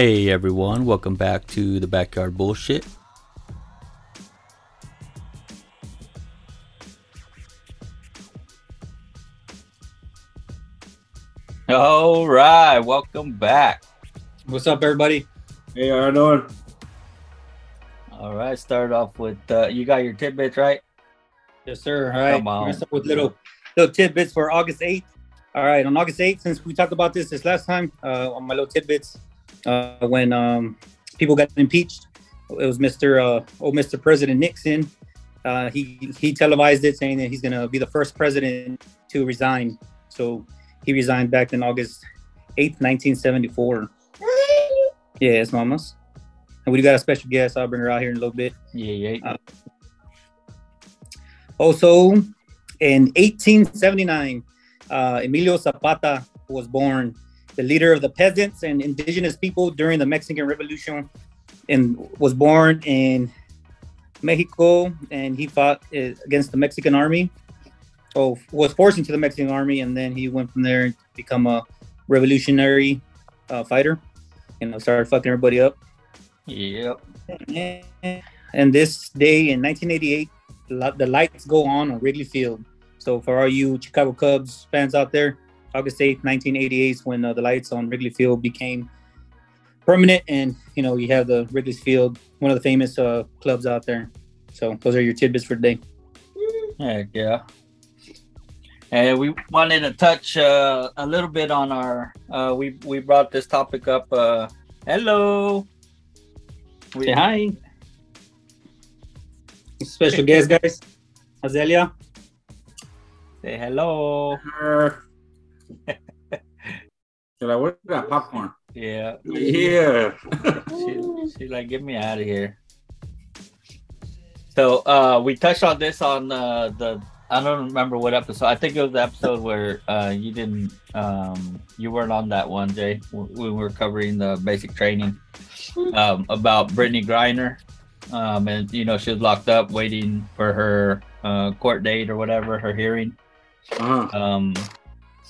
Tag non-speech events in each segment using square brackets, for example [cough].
Hey everyone, welcome back to the Backyard Bullshit. All right, welcome back. What's up, everybody? Hey, how you doing? All right, start off with uh, you got your tidbits right. Yes, sir. All right. Come on. We're start with little little tidbits for August 8th. All right, on August 8th, since we talked about this this last time, uh, on my little tidbits, uh, when um, people got impeached, it was Mr. Uh, oh, Mr. President Nixon. Uh, he he televised it, saying that he's gonna be the first president to resign. So he resigned back in August 8th, 1974. Yes, mamas. And we got a special guest. I'll bring her out here in a little bit. Yeah, yeah. Uh, Also, in 1879, uh, Emilio Zapata was born, the leader of the peasants and indigenous people during the Mexican Revolution, and was born in Mexico. And he fought uh, against the Mexican army. Oh, was forced into the Mexican army, and then he went from there to become a revolutionary uh, fighter. You know, started fucking everybody up. Yep. And this day in 1988, the the lights go on on Wrigley Field. So for all you Chicago Cubs fans out there, August 8th, 1988 is when uh, the lights on Wrigley Field became permanent. And, you know, you have the Wrigley Field, one of the famous uh, clubs out there. So those are your tidbits for today. Heck yeah. And we wanted to touch uh, a little bit on our. Uh, we we brought this topic up. Uh, hello. We, Say hi. Special guest, guys. Azelia. Say hello. You're like, what is that popcorn? Yeah. Yeah. she, she like get me out of here so uh we touched on this on uh the i don't remember what episode i think it was the episode where uh you didn't um you weren't on that one jay when we were covering the basic training um about brittney griner um and you know she was locked up waiting for her uh court date or whatever her hearing Uh-huh. um,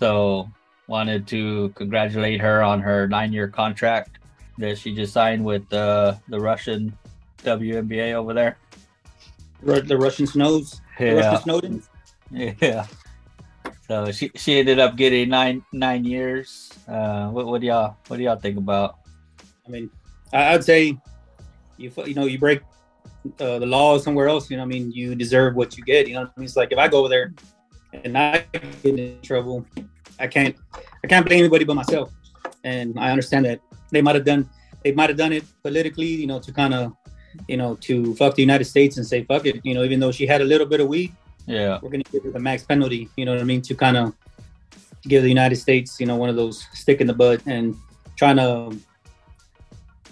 so wanted to congratulate her on her nine-year contract that she just signed with uh, the Russian WNBA over there. The Russian Snows. The Russian Snowden. yeah. So she she ended up getting nine nine years. Uh, what what do y'all what do y'all think about? I mean, I'd say you you know you break uh, the laws somewhere else. You know, I mean, you deserve what you get. You know, what I mean, it's like if I go over there and I get in trouble, I can't I can't blame anybody but myself. And I understand that they might have done they might have done it politically, you know, to kind of you know to fuck the United States and say fuck it. You know, even though she had a little bit of weed, Yeah, we're gonna give her the max penalty. You know what I mean? To kind of give the United States, you know, one of those stick in the butt and trying to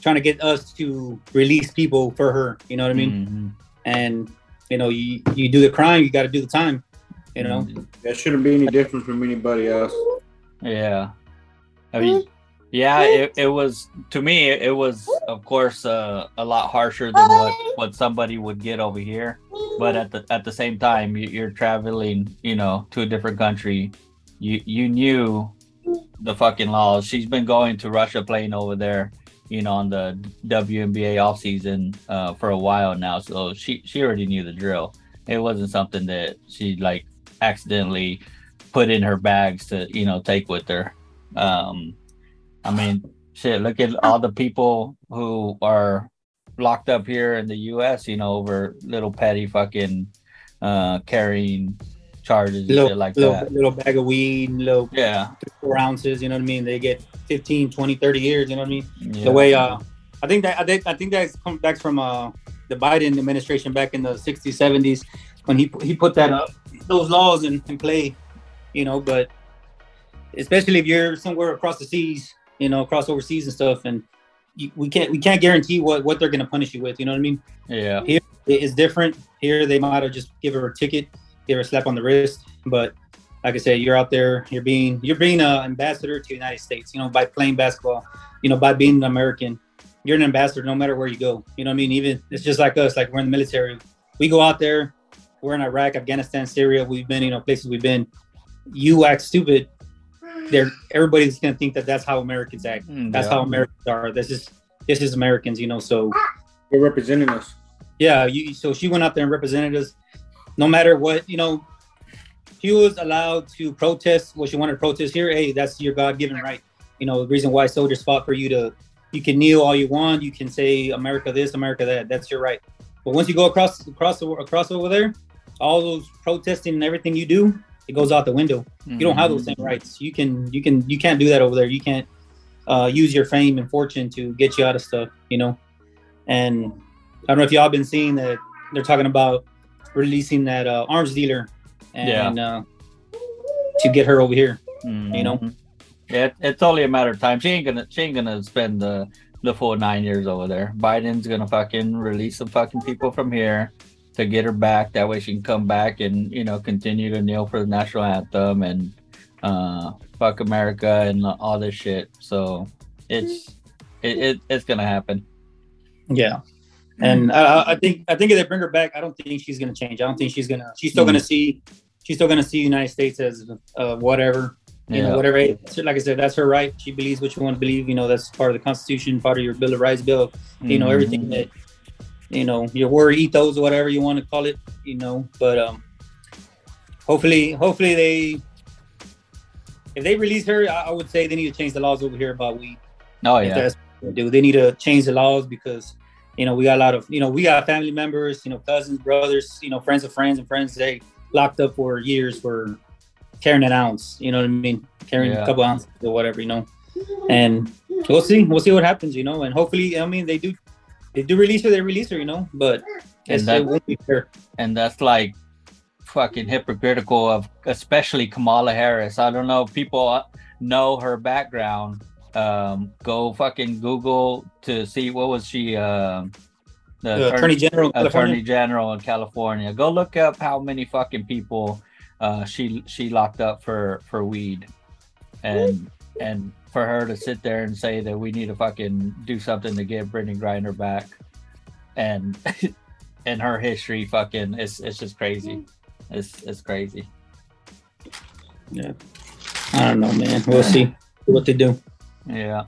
trying to get us to release people for her. You know what I mean? Mhm. And you know, you you do the crime, you got to do the time. You know, Mhm. That shouldn't be any different from anybody else. Yeah. I mean, yeah, it, it was to me. It, was, of course, uh, a lot harsher than what what somebody would get over here. But at the at the same time, you, you're traveling, you know, to a different country. You you knew the fucking laws. She's been going to Russia, playing over there, you know, on the WNBA off season uh, for a while now. So she she already knew the drill. It wasn't something that she like accidentally put in her bags to you know take with her. Um, I mean, shit. Look at all the people who are locked up here in the U.S. You know, over little petty fucking uh, carrying charges and little shit like little, that. little bag of weed, little Yeah, four ounces. You know what I mean? They get 15, 20, 30 years. You know what I mean? yeah. the way uh I think that I think I think that comes back from uh the Biden administration back in the 60s 70s when he he put that up those laws in, in play you know but especially if you're somewhere across the seas you know across overseas and stuff and you, we can't we can't guarantee what what they're going to punish you with you know what I mean yeah, Here it is different here they might have just give her a ticket give her a slap on the wrist but like I said, you're out there, you're being you're being an ambassador to the United States, you know, by playing basketball, you know, by being an American. You're an ambassador no matter where you go. You know what I mean? Even it's just like us, like we're in the military. We go out there, we're in Iraq, Afghanistan, Syria, we've been, you know, places we've been. You act stupid, they're everybody's gonna think that that's how Americans act. Mm, That's yeah. how Americans are. This is this is Americans, you know. So They're representing us. yeah, you so she went out there and represented us. No matter what, you know, she was allowed to protest what she wanted to protest here. Hey, that's your God given right. You know, the reason why soldiers fought for you to you can kneel all you want, you can say America this, America that. That's your right. But once you go across across the- across over there, all those protesting and everything you do, it goes out the window. You don't have those Mm-hmm. same rights. You can you can you can't do that over there. You can't uh, use your fame and fortune to get you out of stuff, you know. And I don't know if y'all been seeing that they're talking about releasing that uh, arms dealer and uh, to get her over here. you know? Yeah, it- it's only a matter of time. She ain't gonna she ain't gonna spend the the full nine years over there. Biden's gonna fucking release some fucking people from here to get her back. That way she can come back and you know continue to kneel for the national anthem and uh fuck America and all this shit. So it's it, it it's gonna happen. Yeah. And I, think I think if they bring her back, I don't think she's gonna change. I don't think she's gonna. She's still gonna see. She's still gonna see the United States as uh, whatever you know, Yeah. whatever. Like I said, that's her right. She believes what she want to believe. You know, that's part of the Constitution, part of your Bill of Rights bill. You know, Mhm. everything that you know, your word ethos or whatever you want to call it. You know, but um, hopefully, hopefully they. If they release her, I, I would say they need to change the laws over here about weed. Oh yeah. that's what they do. They need to change the laws because you know we got a lot of you know we got family members, you know cousins, brothers, you know friends of friends and friends they locked up for years for carrying an ounce. You know what I mean? Carrying Yeah. a couple ounces or whatever. You know, and we'll see. We'll see what happens. You know, and hopefully, I mean they do they do release her. They release her. You know, but it's, that- it won't be fair. and that's like fucking hypocritical of especially Kamala Harris. I don't know if people know her background. Um, go fucking Google to see what was she um the The Attorney General, Attorney. General in California. Go look up how many fucking people uh she she locked up for for weed. And and for her to sit there and say that we need to fucking do something to get Brittney Griner back and [laughs] and her history fucking it's it's just crazy. It's it's crazy. Yeah, I don't know, man. We'll see what they do. Yeah.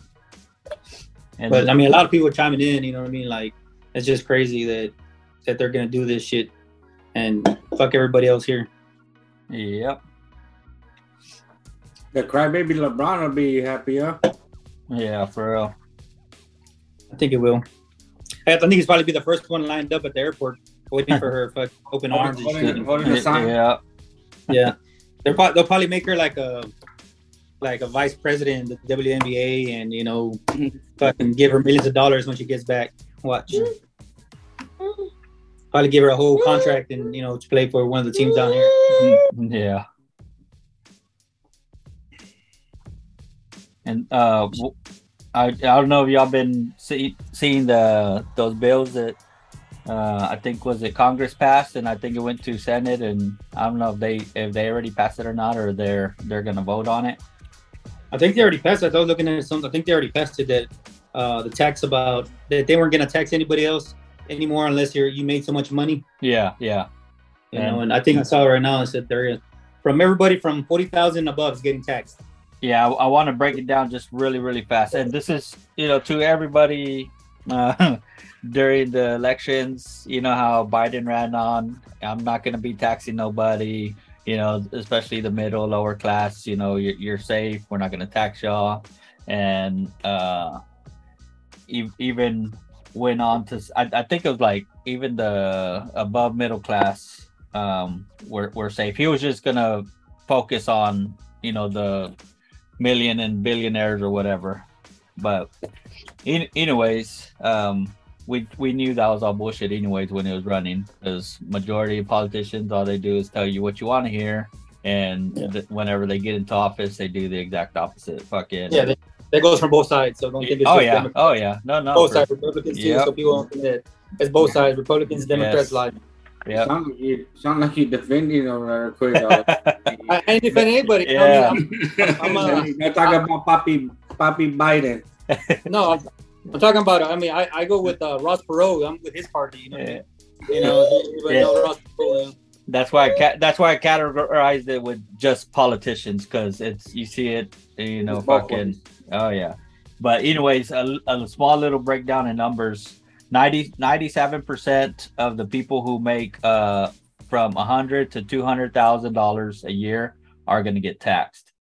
And But I mean, a lot of people are chiming in. You know what I mean? Like, it's just crazy that that they're gonna do this shit and fuck everybody else here. yep. The crybaby LeBron will be happy, huh? Yeah, for real. I think it will. I think he's probably be the first one lined up at the airport, waiting for her fuck [laughs] open arms and Holding, shit. holding the sign. Yeah. Yeah, they're probably, they'll probably make her like a like a vice president of the WNBA, and you know, [laughs] fucking give her millions of dollars when she gets back. Watch. Probably give her a whole contract and you know to play for one of the teams down here. [laughs] Yeah. And uh, I I don't know if y'all been see, seeing the those bills that uh, I think was it Congress passed, and I think it went to Senate, and I don't know if they if they already passed it or not, or they're they're gonna vote on it. I think they already passed it. I was looking at some. I think they already passed it that uh, the tax about that they weren't going to tax anybody else anymore unless you're you made so much money. Yeah, yeah, You Yeah. know, and I think I saw right now it said they're from everybody from forty thousand above is getting taxed. Yeah. I, I want to break it down just really, really fast, and this is you know to everybody uh, [laughs] during the elections. You know how Biden ran on. I'm not going to be taxing nobody. You know, especially the middle, lower class. You know, you're, you're safe. We're not going to tax y'all, and uh, e- even went on to. I think it was like even the above middle class um were, were safe. He was just gonna focus on you know the million and billionaires or whatever. But in, anyways, um, we we knew that was all bullshit anyways when it was running because majority of politicians all they do is tell you what you want to hear, and Yeah. th- whenever they get into office, they do the exact opposite. Fucking Yeah, that, that goes from both sides. So don't think it's oh yeah, Democrats. oh yeah, no no, both for- sides, Republicans too. So people don't think that it's both sides, Republicans, Democrats. Yes. Like yeah. Sound like you sound like you defending over there, quick. [laughs] dog. I, I ain't defend anybody. Yeah. I mean, I'm, [laughs] I'm, You're talking about Papi Papi Biden. [laughs] No, I'm, I'm talking about. I mean, I, I go with uh, Ross Perot. I'm with his party. You know, Yeah. you know, everybody Yeah. knows Ross Perot. That's why I ca- that's why I categorized it with just politicians because it's you see it you know It's fucking oh yeah. But anyways, a, a small little breakdown in numbers. 90 97 percent of the people who make uh from a hundred to two hundred thousand dollars a year are going to get taxed.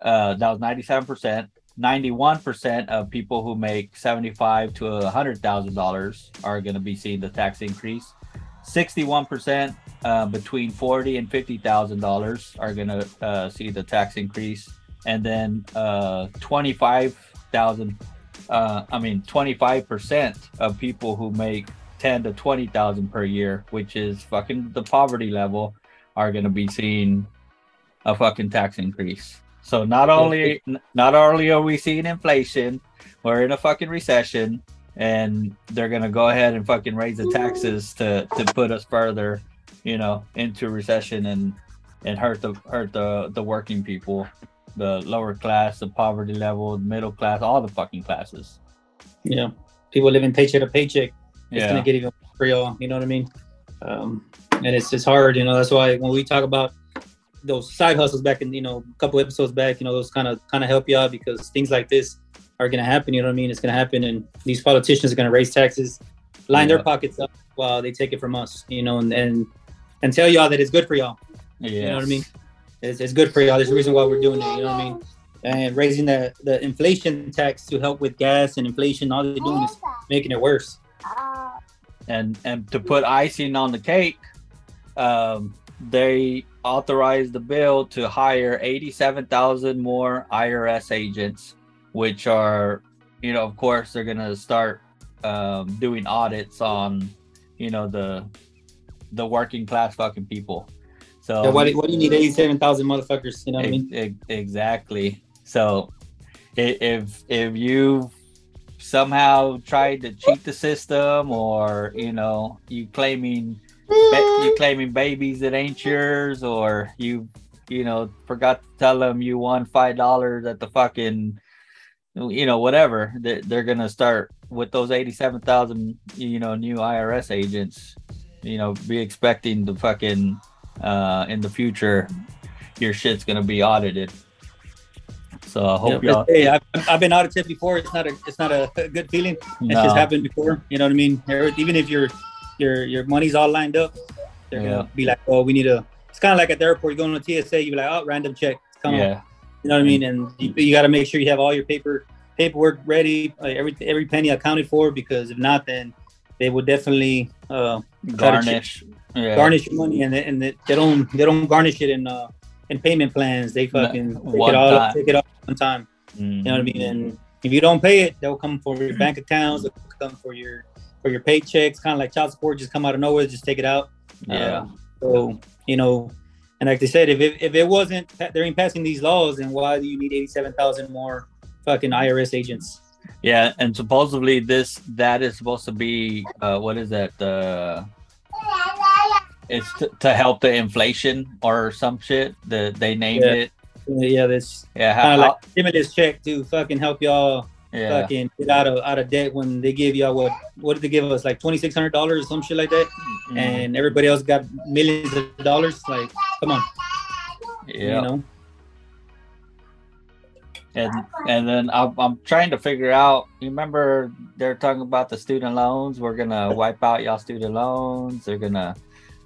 Uh, that was ninety seven percent. Ninety one percent of people who make seventy five to a hundred thousand dollars are going to be seeing the tax increase. Sixty one percent uh, between forty and fifty thousand dollars are going to uh, see the tax increase, and then uh, twenty five thousand. Uh, I mean, twenty five percent of people who make ten to twenty thousand per year, which is fucking the poverty level, are going to be seeing a fucking tax increase. So not only not only are we seeing inflation, we're in a fucking recession, and they're gonna go ahead and fucking raise the taxes to to put us further, you know, into recession and and hurt the hurt the the working people, the lower class, the poverty level, the middle class, all the fucking classes. Yeah, people living paycheck to paycheck. It's Yeah. gonna get even worse for y'all. You know what I mean? Um, and it's it's hard. You know, that's why when we talk about those side hustles back in you know a couple episodes back, you know, those kind of kind of help you out because things like this are gonna happen. You know what I mean? It's gonna happen, and these politicians are gonna raise taxes, line Yeah. their pockets up while they take it from us. You know, and and and tell y'all that it's good for y'all. Yeah. You know what I mean? It's, it's good for y'all. There's a reason why we're doing it. You know what I mean? And raising the, the inflation tax to help with gas and inflation, all they're doing is making it worse. and and to put icing on the cake um, they authorized the bill to hire 87,000 more IRS agents which are you know of course they're going to start um, doing audits on you know the the working class fucking people so Yeah, what, do- what do you need 87,000 motherfuckers? You know what I mean? Ex- ex- exactly. So if if you somehow tried to cheat the system or you know you claiming you claiming babies that ain't yours or you you know forgot to tell them you won five dollars at the fucking you know whatever they, they're gonna start with those 87,000 you know new IRS agents you know be expecting the fucking uh in the future your shit's gonna be audited so i hope Yeah, y'all Hey, I've, I've been audited before. It's not a it's not a good feeling. It's no, just happened before. You know what I mean? Even if your your your money's all lined up, they're Yeah. gonna be like, oh, we need a. It's kind of like at the airport. You go to TSA, you be like, oh, random check. It's coming. yeah You know what I mean? And you, you got to make sure you have all your paper paperwork ready, like every every penny accounted for. Because if not, then they will definitely uh, garnish yeah garnish your money, and they, and they, they don't they don't garnish it in uh, in payment plans. They fucking take it all time. take it all one time. Mhm. You know what I mean? And if you don't pay it, they'll come for your bank accounts. They'll come for your for your paychecks. Kind of like child support, just come out of nowhere, just take it out. yeah Um, so you know, and like they said, if it, if it wasn't they ain't passing these laws, then why do you need eighty seven thousand more fucking IRS agents? yeah and supposedly this that is supposed to be uh what is that uh it's to, to help the inflation or some shit that they named Yeah. it Yeah, this yeah how, like stimulus check to fucking help y'all yeah fucking get out of out of debt when they give y'all what what did they give us like twenty six hundred dollars or some shit like that, Mhm. and everybody else got millions of dollars. Like, come on, yeah you know. and and then I'm, I'm trying to figure out you remember they're talking about the student loans we're gonna wipe out y'all student loans they're gonna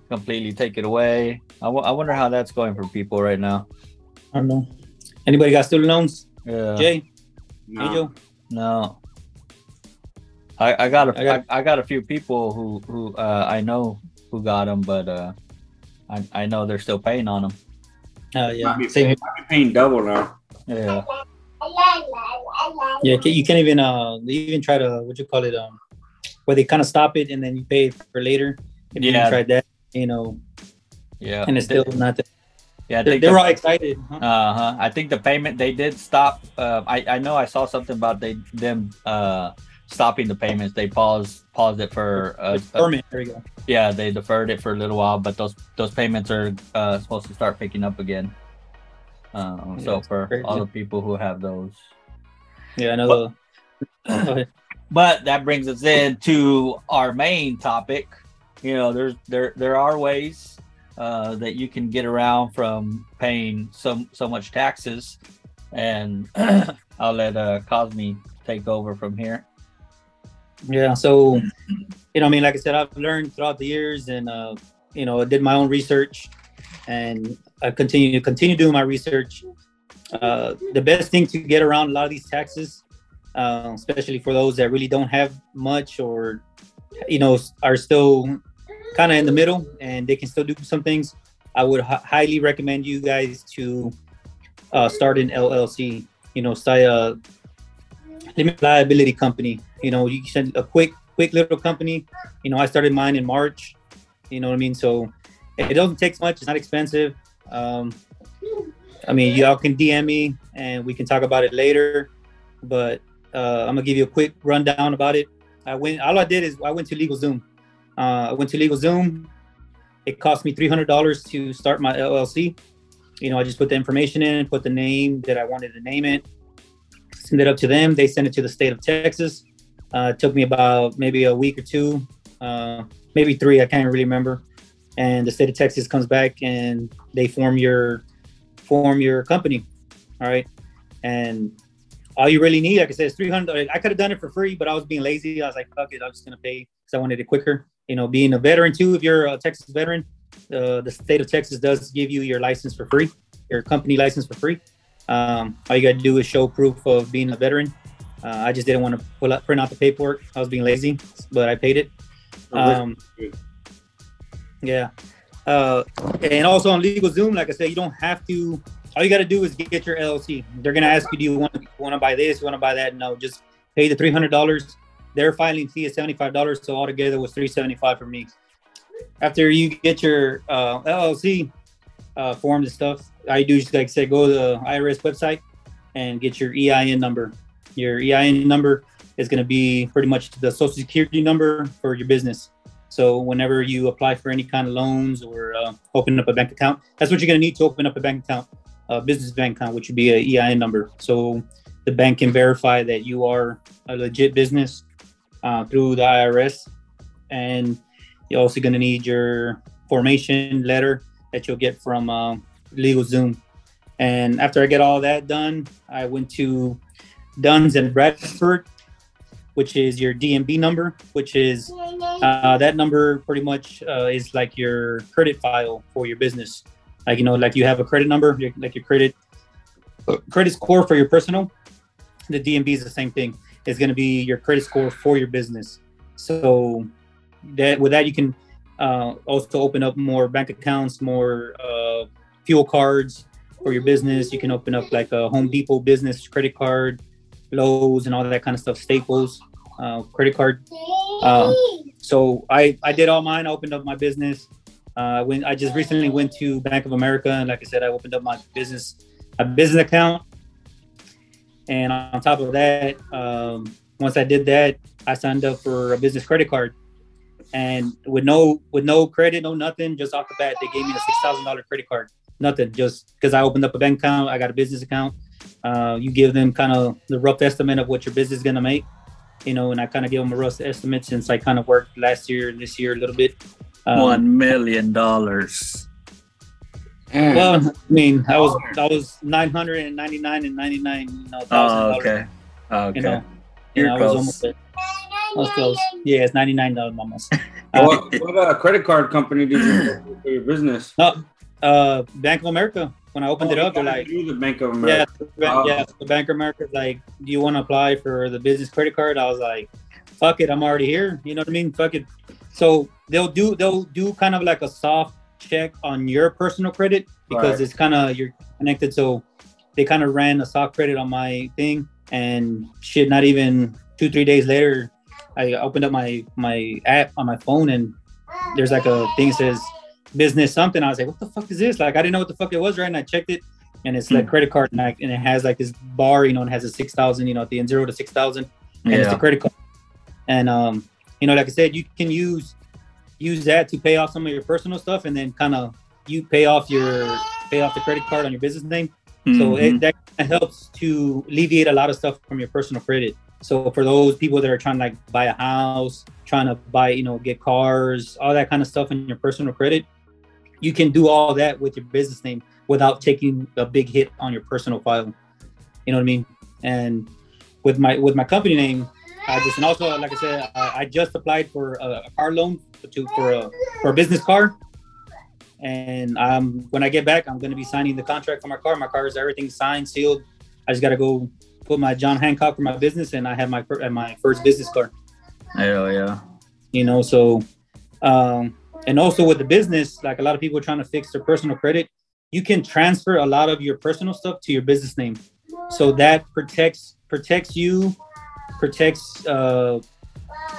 completely take it away I I wonder how that's going for people right now I don't know. Anybody got student loans? yeah Jay, No. hey Joe. no I, I got a I got- I, I got a few people who who uh, I know who got them but uh I, I know they're still paying on them Uh, yeah, Might be, same. might be paying double now. yeah Yeah, you can't even uh even try to what you call it um where they kind of stop it and then you pay for later. If you Yeah. tried that, you know, yeah and it's still not. That, yeah they're, they're the- all excited. Huh? Uh huh. I think the payment they did stop. Uh, I I know I saw something about they them uh stopping the payments. They paused paused it for uh, Deferment. There we go. yeah they deferred it for a little while, but those those payments are uh, supposed to start picking up again. Um, Yeah, so for crazy. all the people who have those, Yeah, another. [clears throat] Go ahead. but that brings us into our main topic. You know, there's there there are ways uh, that you can get around from paying so so much taxes. And [clears throat] I'll let uh, Cosme take over from here. Yeah. So, you know, I mean, like I said, I've learned throughout the years, and uh, you know, I did my own research, and I continue to continue doing my research. Uh, the best thing to get around a lot of these taxes, uh, especially for those that really don't have much or, you know, are still kind of in the middle and they can still do some things. I would h- highly recommend you guys to uh, start an LLC. You know, start a limited liability company. You know, you send a quick, quick little company. You know, I started mine in March. You know what I mean? So it doesn't take much. It's not expensive. Um, I mean, y'all can DM me and we can talk about it later. But uh, I'm gonna give you a quick rundown about it. I went. All I did is I went to LegalZoom. Uh, I went to LegalZoom. It cost me three hundred dollars to start my LLC. You know, I just put the information in, put the name that I wanted to name it, send it up to them. They send it to the state of Texas. Uh, it took me about maybe a week or two, uh, maybe three. I can't really remember. And the state of Texas comes back and they form your form your company. All right, and all you really need, like I said, is three hundred. I could have done it for free, but I was being lazy. I was like, fuck it, I'm just gonna pay because I wanted it quicker. You know, being a veteran too. If you're a Texas veteran, uh, the state of Texas does give you your license for free, your company license for free. Um, all you got to do is show proof of being a veteran. Uh, I just didn't want to pull out, print out the paperwork. I was being lazy, but I paid it. Um, yeah. Uh, and also on LegalZoom, like I said, you don't have to. All you got to do is get your LLC. They're gonna ask you, do you want to want to buy this? You want to buy that? No, just pay the three hundred dollars. Their filing fee is seventy five dollars, so altogether was three seventy five for me. After you get your uh, LLC uh, forms and stuff, i do is like said, go to the IRS website and get your EIN number. Your EIN number is going to be pretty much the social security number for your business. So whenever you apply for any kind of loans or uh, open up a bank account, that's what you're going to need to open up a bank account, a business bank account, which would be a EIN number. So the bank can verify that you are a legit business uh, through the IRS, and you're also going to need your formation letter that you'll get from uh, LegalZoom. And after I get all that done, I went to Duns and Bradford, which is your D&B number, which is uh, that number pretty much uh, is like your credit file for your business. Like you know, like you have a credit number, like your credit credit score for your personal. The D&B is the same thing. It's going to be your credit score for your business. So that with that you can uh, also open up more bank accounts, more uh, fuel cards for your business. You can open up like a Home Depot business credit card, Lowe's, and all that kind of stuff. Staples uh, credit card. Uh, so I I did all mine. I opened up my business. Uh, when I just recently went to Bank of America, and like I said, I opened up my business a business account. And on top of that, um, once I did that, I signed up for a business credit card. And with no with no credit, no nothing, just off the bat, they gave me a six thousand dollar credit card. Nothing, just because I opened up a bank account, I got a business account. Uh, you give them kind of the rough estimate of what your business is gonna make, you know, and I kind of give them a rough estimate since I kind of worked last year and this year a little bit. Um, One million dollars. Mm. Well, I mean, I was I was nine hundred and ninety nine and ninety nine. You know, thousand Oh, dollars. okay. Okay. You know, You're you know, I was almost there. I was close. Yeah, it's ninety nine dollars almost. [laughs] what what a credit card company did you for your business? No, uh, Bank of America. When I opened it up, they're like, you the Bank of America. the bank- Oh. yeah. The Bank of America like, do you want to apply for the business credit card? I was like, fuck it, I'm already here. You know what I mean? Fuck it. So they'll do they'll do kind of like a soft check on your personal credit because Right. it's kind of you're connected. So they kind of ran a soft credit on my thing, and shit. Not even two three days later, I opened up my my app on my phone, and there's like a thing that says business something. I was like, what the fuck is this? Like I didn't know what the fuck it was, right? And I checked it, and it's like credit card, and, I, and it has like this bar, you know, and it has a six thousand, you know, at the end zero to six thousand, and it's a credit card. And um, you know, like I said, you can use use that to pay off some of your personal stuff, and then kind of you pay off your pay off the credit card on your business name. So Mhm. it, that helps to alleviate a lot of stuff from your personal credit. So for those people that are trying to like buy a house, trying to buy, you know, get cars, all that kind of stuff in your personal credit, you can do all that with your business name without taking a big hit on your personal file. You know what I mean? And with my with my company name, I just and also like I said, I, I just applied for a, a car loan to for a for a business car. And um, when I get back, I'm going to be signing the contract for my car. My car is everything signed, sealed. I just got to go put my John Hancock for my business, and I have my my first business car. Hell yeah. You know, so um, and also with the business, like a lot of people are trying to fix their personal credit, you can transfer a lot of your personal stuff to your business name, so that protects protects you, protects uh,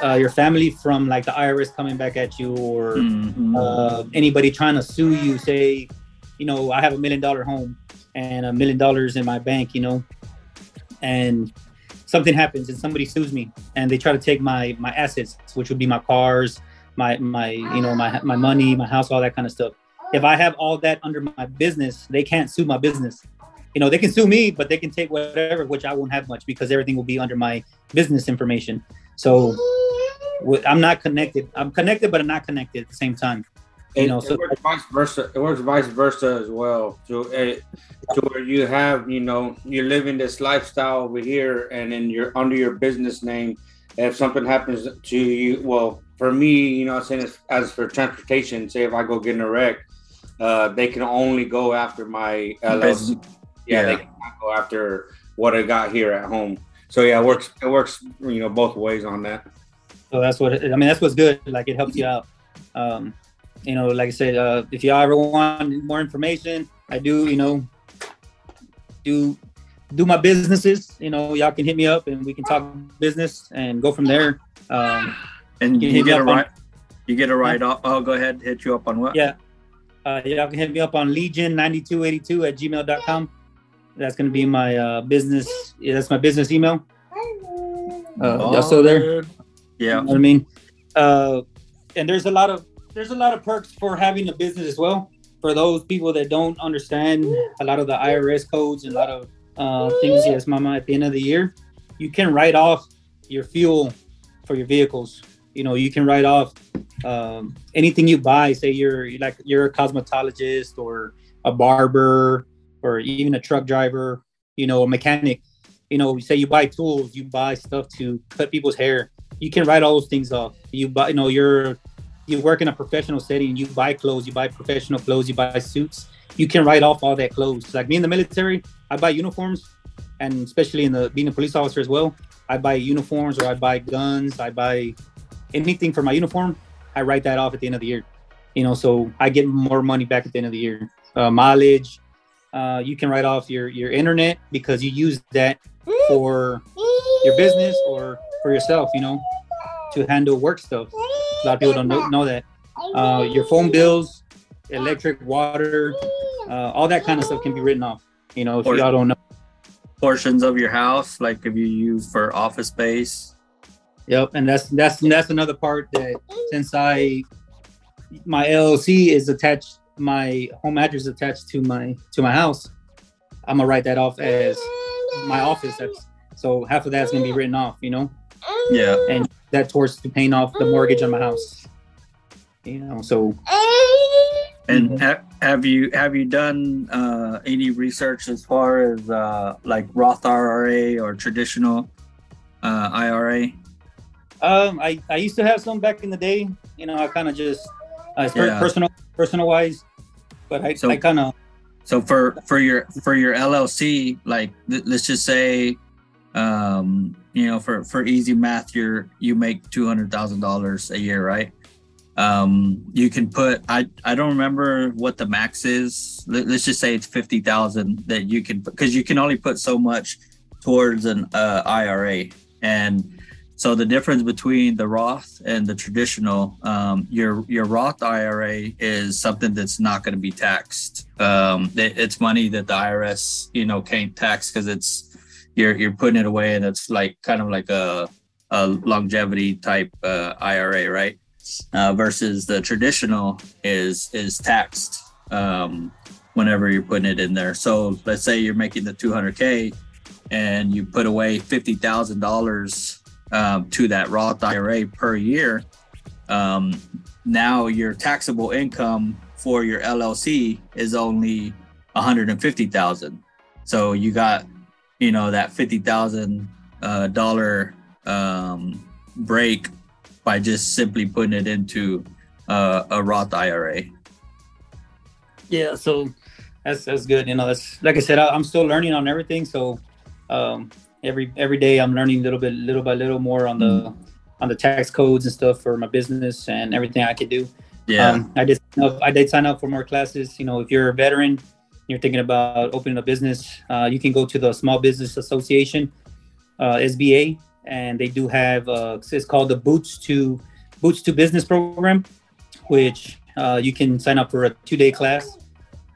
uh, your family from like the IRS coming back at you or Mhm. uh, anybody trying to sue you. Say, you know, I have a million dollar home and a million dollars in my bank, you know, and something happens and somebody sues me and they try to take my my assets, which would be my cars, my my you know my my money, my house, all that kind of stuff. If I have all that under my business, they can't sue my business. You know, they can sue me, but they can take whatever, which I won't have much because everything will be under my business information. So I'm not connected. I'm connected, but I'm not connected at the same time. You It, know, it so works vice versa. It works vice versa as well. To uh, to where you have, you know, you're living this lifestyle over here, and then you're under your business name. If something happens to you, well, for me, you know, I'm saying as, as for transportation, say if I go get in a wreck, uh, they can only go after my LLC. Business- Yeah, they yeah. cannot go after what I got here at home. So yeah, it works. It works, you know, both ways on that. So that's what I mean. That's what's good. Like it helps you out. Um, you know, like I said, uh, if y'all ever want more information, I do. You know, do do my businesses. You know, y'all can hit me up and we can talk business and go from there. Um, And You you, get a up on- right. You get a write off. Oh, go ahead. Hit you up on what? yeah, uh, y'all can hit me up on legion9282 at gmail.com. That's gonna be my uh, business. Yeah, that's my business email. Uh, y'all still there? Yeah. You know I mean? Uh, and there's a lot of there's a lot of perks for having a business as well. For those people that don't understand a lot of the IRS codes and a lot of uh, things, yes, mama, at the end of the year, you can write off your fuel for your vehicles. You know, you can write off um, anything you buy. Say you're like you're a cosmetologist or a barber or even a truck driver. You know, a mechanic. You know, say you buy tools, you buy stuff to cut people's hair you can write all those things off. You buy, you know, you're you work in a professional setting. You buy clothes, you buy professional clothes, you buy suits. You can write off all that clothes. Like me in the military, I buy uniforms, and especially in the being a police officer as well, I buy uniforms or I buy guns. I buy anything for my uniform. I write that off at the end of the year. You know, so I get more money back at the end of the year. Uh, mileage. Uh, you can write off your your internet because you use that for your business or for yourself, you know, to handle work stuff. A lot of people don't know, know that. Uh, your phone bills, electric, water, uh, all that kind of stuff can be written off. You know, if Or- y'all don't know. Portions of your house, like if you use for office space. Yep, and that's that's that's another part that since I my LLC is attached, my home address is attached to my to my house. I'm gonna write that off as my office. That's so half of that's gonna be written off. You know. Yeah. and that towards to paying off the mortgage on my house. You know, so And ha- have you have you done uh, any research as far as uh, like Roth IRA or traditional uh, IRA? um, I I used to have some back in the day. You know, I kind of just uh, Yeah. personal personal wise, but I So- I kind of So for for your for your LLC, like th- let's just say, um, you know, for for easy math, you're you make two hundred thousand dollars a year, right? Um, you can put I I don't remember what the max is. Let, let's just say it's fifty thousand that you can because you can only put so much towards an uh, IRA, and so the difference between the Roth and the traditional, um, your your Roth IRA is something that's not going to be taxed. Um, it- it's money that the IRS, you know, can't tax because it's you're you're putting it away, and it's like kind of like a a longevity type uh, IRA, right? Uh, versus the traditional is is taxed um, whenever you're putting it in there. So let's say you're making the 200k and you put away fifty thousand dollars um, to that Roth IRA per year, um, now your taxable income for your LLC is only 150,000. So you got, you know, that $50,000 uh, dollar um, break by just simply putting it into uh, a Roth IRA. Yeah, so that's that's good. You know, that's like I said, I, am still learning on everything. So um, every every day I'm learning a little bit, little by little more on the on the tax codes and stuff for my business and everything I could do. Yeah, um, I did. I did sign up for more classes. You know, if you're a veteran, you're thinking about opening a business, uh, you can go to the Small Business Association, uh, SBA, and they do have uh, it's called the Boots to Boots to Business program, which uh, you can sign up for a two day class.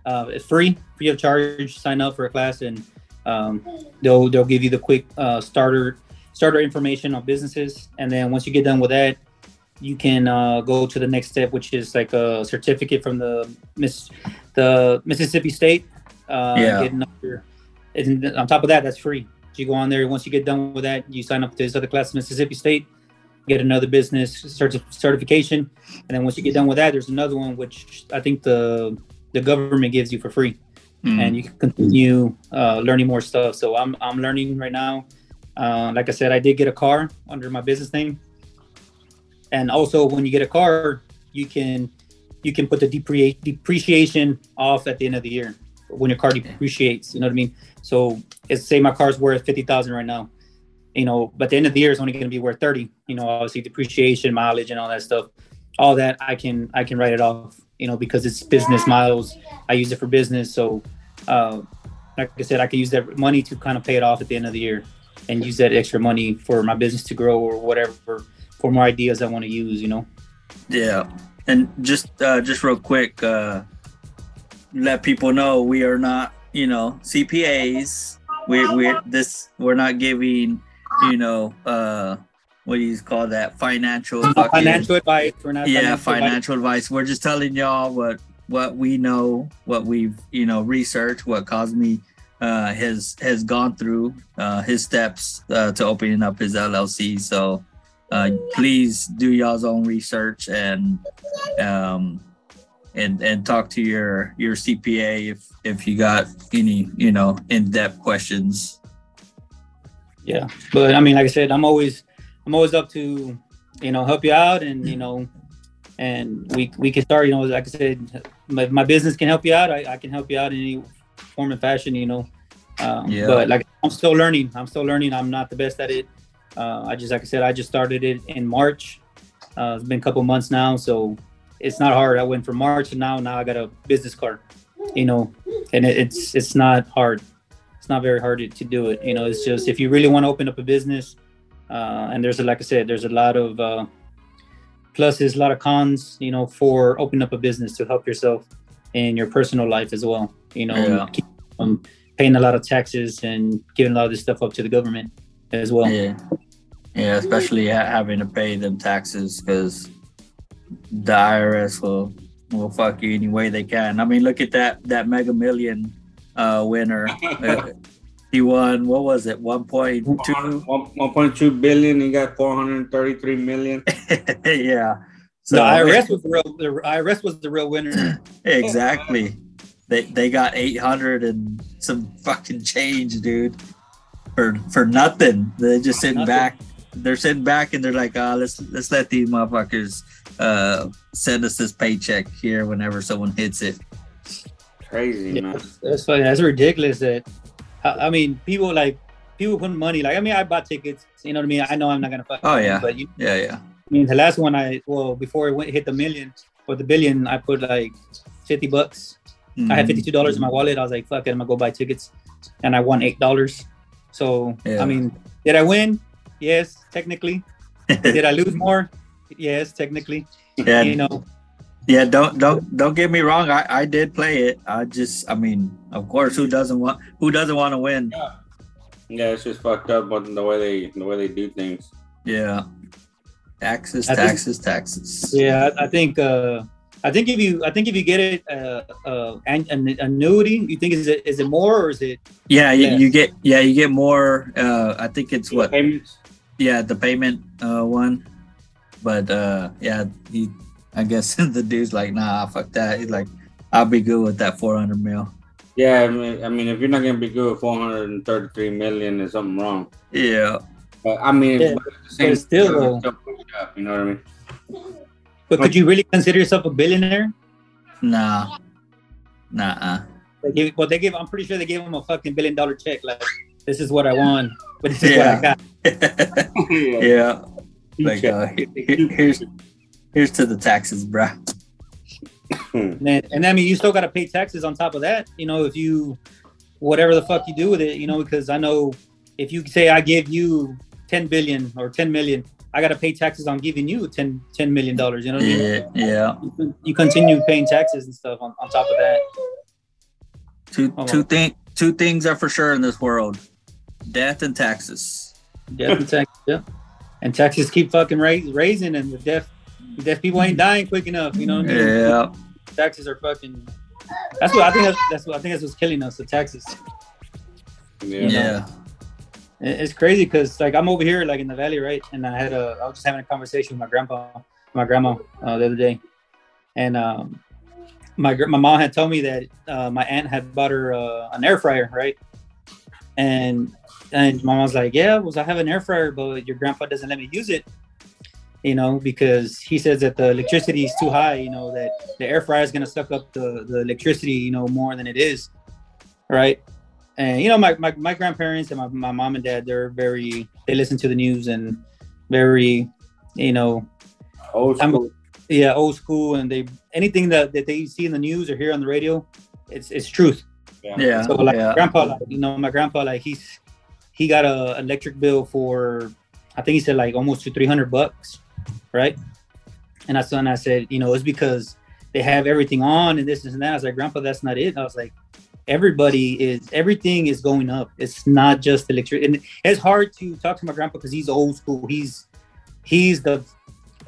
Uh, it's free, free of charge. Sign up for a class, and um, they'll they'll give you the quick uh, starter starter information on businesses. And then once you get done with that, you can uh, go to the next step, which is like a certificate from the Miss the Mississippi State. Uh, yeah. And on top of that, that's free. You go on there. Once you get done with that, you sign up to this other class, Mississippi State get another business certi- certification, and then once you get done with that, there's another one which I think the the government gives you for free, mm. and you can continue uh, learning more stuff. So I'm I'm learning right now. Uh, like I said, I did get a car under my business name, and also when you get a car, you can you can put the depre- depreciation off at the end of the year when your car depreciates. You know what I mean? So it's say my car's worth fifty thousand right now you know, but the end of the year is only going to be worth 30, you know, obviously depreciation, mileage and all that stuff. All that I can, I can write it off, you know, because it's business miles. I use it for business. So, uh, like I said, I can use that money to kind of pay it off at the end of the year and use that extra money for my business to grow or whatever for more ideas I want to use, you know? Yeah. And just, uh, just real quick, uh, let people know we are not, you know, CPAs. We, we're this, we're not giving, you know, uh, what do you call that? Financial fucking, financial advice. We're not yeah, financial, financial advice. advice. We're just telling y'all what what we know, what we've you know researched, what Cosme uh, has has gone through, uh, his steps uh, to opening up his LLC. So uh, please do y'all's own research and um, and and talk to your your CPA if if you got any you know in depth questions. Yeah but i mean like i said i'm always i'm always up to you know help you out and you know and we we can start you know like i said my, my business can help you out I, I can help you out in any form and fashion you know. Um, yeah. but like i'm still learning. I'm still learning. I'm not the best at it uh, i just like i said i just started it in march uh, it's been a couple months now so it's not hard i went from march to now now i got a business card you know and it, it's it's not hard it's not very hard to, to do it. You know, it's just if you really want to open up a business, uh, and there's a, like I said, there's a lot of uh, pluses, a lot of cons. You know, for opening up a business to help yourself in your personal life as well. You know, yeah. keep, um, paying a lot of taxes and giving a lot of this stuff up to the government as well. Yeah, yeah, especially having to pay them taxes because the IRS will will fuck you any way they can. I mean, look at that that Mega Million uh, winner. [laughs] uh, he won what was it 1.2 1.2 billion he got 433 million. [laughs] Yeah. So the irs was the real the irs was the real winner. [clears throat] Exactly. They they got 800 and some fucking change dude for for nothing they're just sitting nothing. back they're sitting back and they're like oh let's let's let these motherfuckers uh send us this paycheck here whenever someone hits it crazy, yeah, man. That's funny. That's ridiculous. That I mean, people like people put money. Like I mean, I bought tickets. You know what I mean? I know I'm not gonna fuck. Oh yeah. but you, yeah, yeah. I mean, the last one I well before it went hit the million or the billion, I put like fifty bucks. Mm-hmm. I had mm-hmm. fifty two dollars in my wallet. I was like, fuck it, I'm gonna go buy tickets, and I won eight dollars. So yeah. I mean, did I win? Yes, technically. [laughs] did I lose more? Yes, technically. Yeah. You know, yeah, don't don't don't get me wrong. I, I did play it. I just I mean, of course, who doesn't want who doesn't want to win? Yeah. yeah, it's just fucked up but the way they the way they do things. Yeah. Taxes, I taxes, think, taxes. Yeah, I think uh I think if you I think if you get it uh uh an, an annuity, you think is it is it more or is it Yeah, you, you get yeah, you get more uh I think it's what payments. Yeah, the payment uh one. But uh yeah, you I guess [laughs] the dude's like, nah, fuck that. He's like, I'll be good with that 400 mil. Yeah, I mean, I mean, if you're not gonna be good with 433 million, there's something wrong. Yeah. But I mean, Yeah, but at the same but still, it's still pushed up, you know what I mean? But could you really consider yourself a billionaire? Nah. Nah. They gave, well, they gave. I'm pretty sure they gave him a fucking billion dollar check. Like, this is what I won, but this is Yeah. what I got. [laughs] yeah. Like, uh, he- he- here's here's to the taxes, bruh. And, and I mean, you still got to pay taxes on top of that. You know, if you, whatever the fuck you do with it, you know, because I know if you say I give you 10 billion or 10 million, I got to pay taxes on giving you 10, 10 million dollars. You know what I mean? Yeah. Yeah. You, you continue paying taxes and stuff on, on top of that. Two Oh, two well. thing two things are for sure in this world: death and taxes. Death and tax, yeah. And taxes keep fucking raise, raising, and the deaf, the deaf people ain't dying quick enough. You know what I mean? Yeah. Taxes are fucking. That's what I think. That's, that's what I think. That's what's killing us. The taxes. Yeah. Yeah. It- It's crazy because like I'm over here like in the valley, right? And I had a I was just having a conversation with my grandpa, my grandma uh, the other day, and um, my my mom had told me that uh, my aunt had bought her uh, an air fryer, right? And and my mom's like, yeah, was I have an air fryer, but your grandpa doesn't let me use it, you know, because he says that the electricity is too high, you know, that the air fryer is gonna suck up the the electricity, you know, more than it is, right? And you know my, my, my grandparents and my, my mom and dad they're very they listen to the news and very you know Old I'm- school. yeah old school and they anything that, that they see in the news or hear on the radio it's it's truth Yeah. so like yeah. grandpa like, you know my grandpa like he's he got a electric bill for i think he said like almost to 300 bucks right and that's when i said you know it's because they have everything on and this and that i was like grandpa that's not it i was like everybody is everything is going up it's not just electric and it's hard to talk to my grandpa because he's old school he's he's the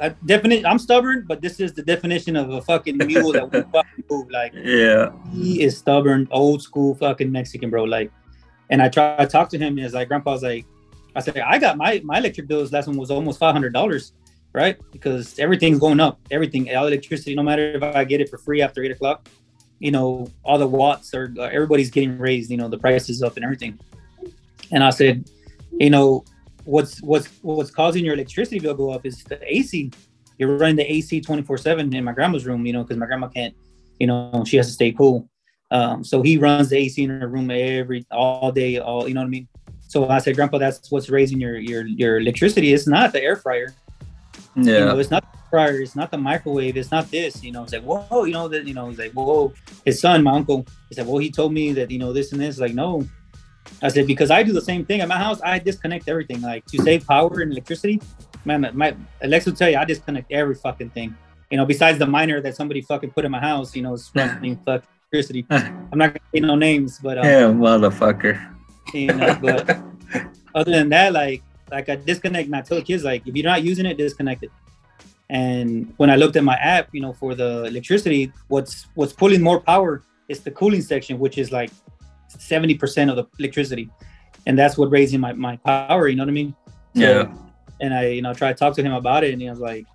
uh, definite i'm stubborn but this is the definition of a fucking mule that will fucking [laughs] move like Yeah. he is stubborn, old school fucking Mexican, bro. Like, and I try to talk to him, and it's like grandpa's like, I said, I got my my electric bills last one was almost five hundred dollars, right? Because everything's going up, everything, all electricity, no matter if I get it for free after eight o'clock, you know, all the watts are uh, everybody's getting raised, you know, the price is up and everything. And I said, you know, what's what's what's causing your electricity bill go up is the AC. You're running the AC twenty four seven in my grandma's room, you know, because my grandma can't you know she has to stay cool um, so he runs the ac in her room every all day all you know what i mean so i said grandpa that's what's raising your your your electricity it's not the air fryer you know Yeah. it's not the fryer it's not the microwave it's not this you know it's like whoa you know that you know he's like whoa his son my uncle he said well he told me that you know this and this like no i said because i do the same thing at my house i disconnect everything like to save power and electricity man my alexa will tell you i disconnect every fucking thing you know besides the miner that somebody fucking put in my house you know it's [laughs] running fucking electricity [laughs] i'm not gonna say no names but um, Yeah, motherfucker. you know but [laughs] other than that like like i disconnect and i tell the kids like if you're not using it disconnect it. And when i looked at my app you know for the electricity what's what's pulling more power is the cooling section which is like 70% of the electricity. And that's what raising my, my power you know what i mean? Yeah. and i you know try to talk to him about it and he was like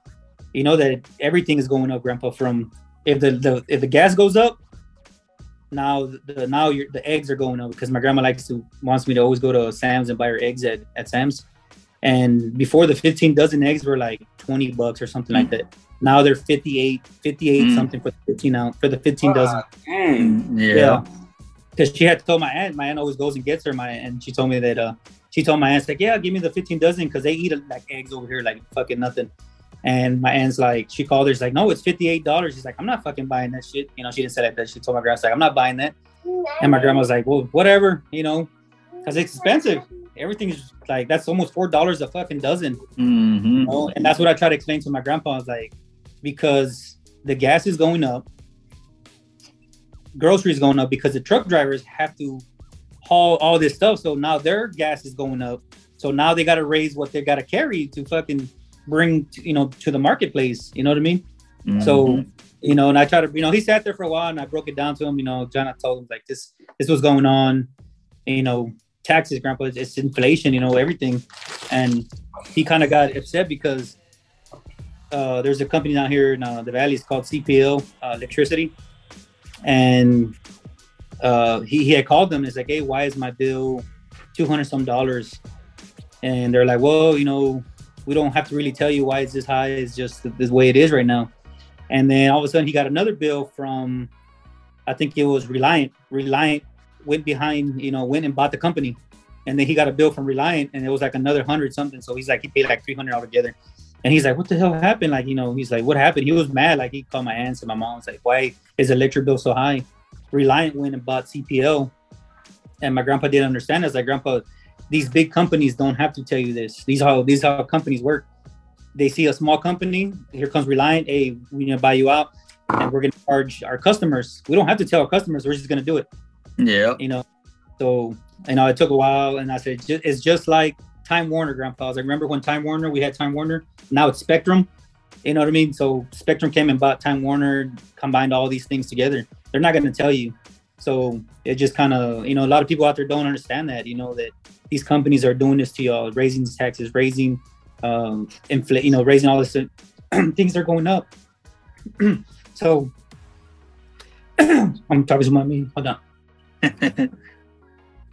you know that everything is going up grandpa from if the, the if the gas goes up now the now your the eggs are going up. Because my grandma likes to wants me to always go to sam's and buy her eggs at, at sam's and before the 15 dozen eggs were like 20 bucks or something like that now they're 58 58 Mm. something for the 15 ounce for the 15 dozen Dang. Yeah. yeah. Because she had to tell my aunt, my aunt always goes and gets her. My and she told me that uh she told my aunt like, yeah, give me the 15 dozen because they eat like eggs over here like fucking nothing. And my aunt's like, she called her, she's like, no, it's $58. She's like, I'm not fucking buying that shit. You know, she didn't say like that. She told my grandma, like, I'm not buying that. And my grandma was like, well, whatever, you know, because it's expensive. Everything's like that's almost four dollars a fucking dozen. hmm You know? And that's what I try to explain to my grandpa. I was like, because the gas is going up, groceries going up because the truck drivers have to haul all this stuff. So now their gas is going up. So now they got to raise what they got to carry to fucking bring, to, you know, to the marketplace. You know what I mean? So, you know, and I try to, you know, he sat there for a while and I broke it down to him. You know, John, I told him like this, this was going on. You know, taxes, grandpa, it's, it's inflation. You know, everything, and he kind of got upset because uh, there's a company down here in uh, the valley. It's called CPL uh, Electricity, and uh, he he had called them. It's like, hey, why is my bill two hundred some dollars? And they're like, well, you know, we don't have to really tell you why it's this high. It's just the, the way it is right now. And then all of a sudden, he got another bill from, I think it was Reliant. Reliant went behind, you know, went and bought the company, and then he got a bill from Reliant, and it was like another hundred something. So he's like, he paid like three hundred altogether. And he's like, what the hell happened? Like, you know, he's like, what happened? He was mad. Like, he called my aunts and my mom's like, why is electric bill so high? Reliant went and bought CPL. And my grandpa didn't understand. I was like, grandpa, these big companies don't have to tell you this. These how these how companies work. They see a small company, here comes Reliant, hey, we're gonna buy you out, and we're gonna charge our customers. We don't have to tell our customers, we're just gonna do it. Yeah. You know. So you know, it took a while, and I said, it's just like Time Warner, Grandpa. I remember when Time Warner, we had Time Warner, now it's Spectrum. You know what I mean? So Spectrum came and bought Time Warner, combined all these things together. They're not going to tell you. So it just kind of, you know, a lot of people out there don't understand that, you know, that these companies are doing this to y'all, raising taxes, raising, um, inflate, you know, raising all this, [clears throat] things are going up. [clears throat] so [clears throat] I'm talking to my me. Hold on. [laughs]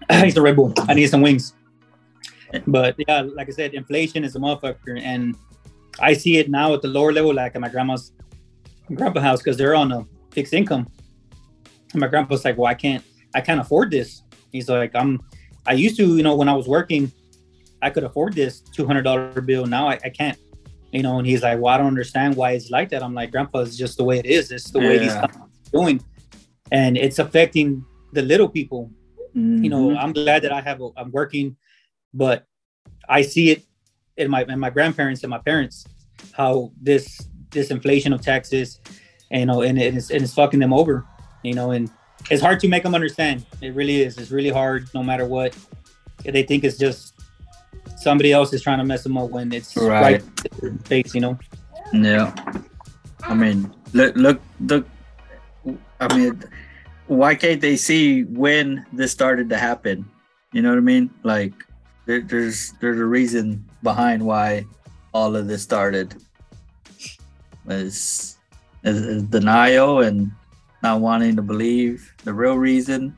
I need some Red Bull. I need some wings. But yeah, like I said, inflation is a motherfucker, and I see it now at the lower level, like at my grandma's grandpa house, because they're on a fixed income. And my grandpa's like, "Well, I can't, I can't afford this." He's like, "I'm, I used to, you know, when I was working, I could afford this two hundred dollar bill. Now I, I can't." You know, and he's like, "Well, I don't understand why it's like that." I'm like, "Grandpa, it's just the way it is. It's the way these Yeah. companies are doing, and it's affecting the little people." you know Mhm. i'm glad that i have a, i'm working but i see it in my in my grandparents and my parents how this this inflation of taxes you know and it's, and it's fucking them over you know and it's hard to make them understand it really is it's really hard no matter what they think it's just somebody else is trying to mess them up when it's Right. right, face you know Yeah. I mean, look, look, look. I mean, why can't they see when this started to happen? You know what I mean? Like, there, there's there's a reason behind why all of this started. Is, is, denial and not wanting to believe the real reason.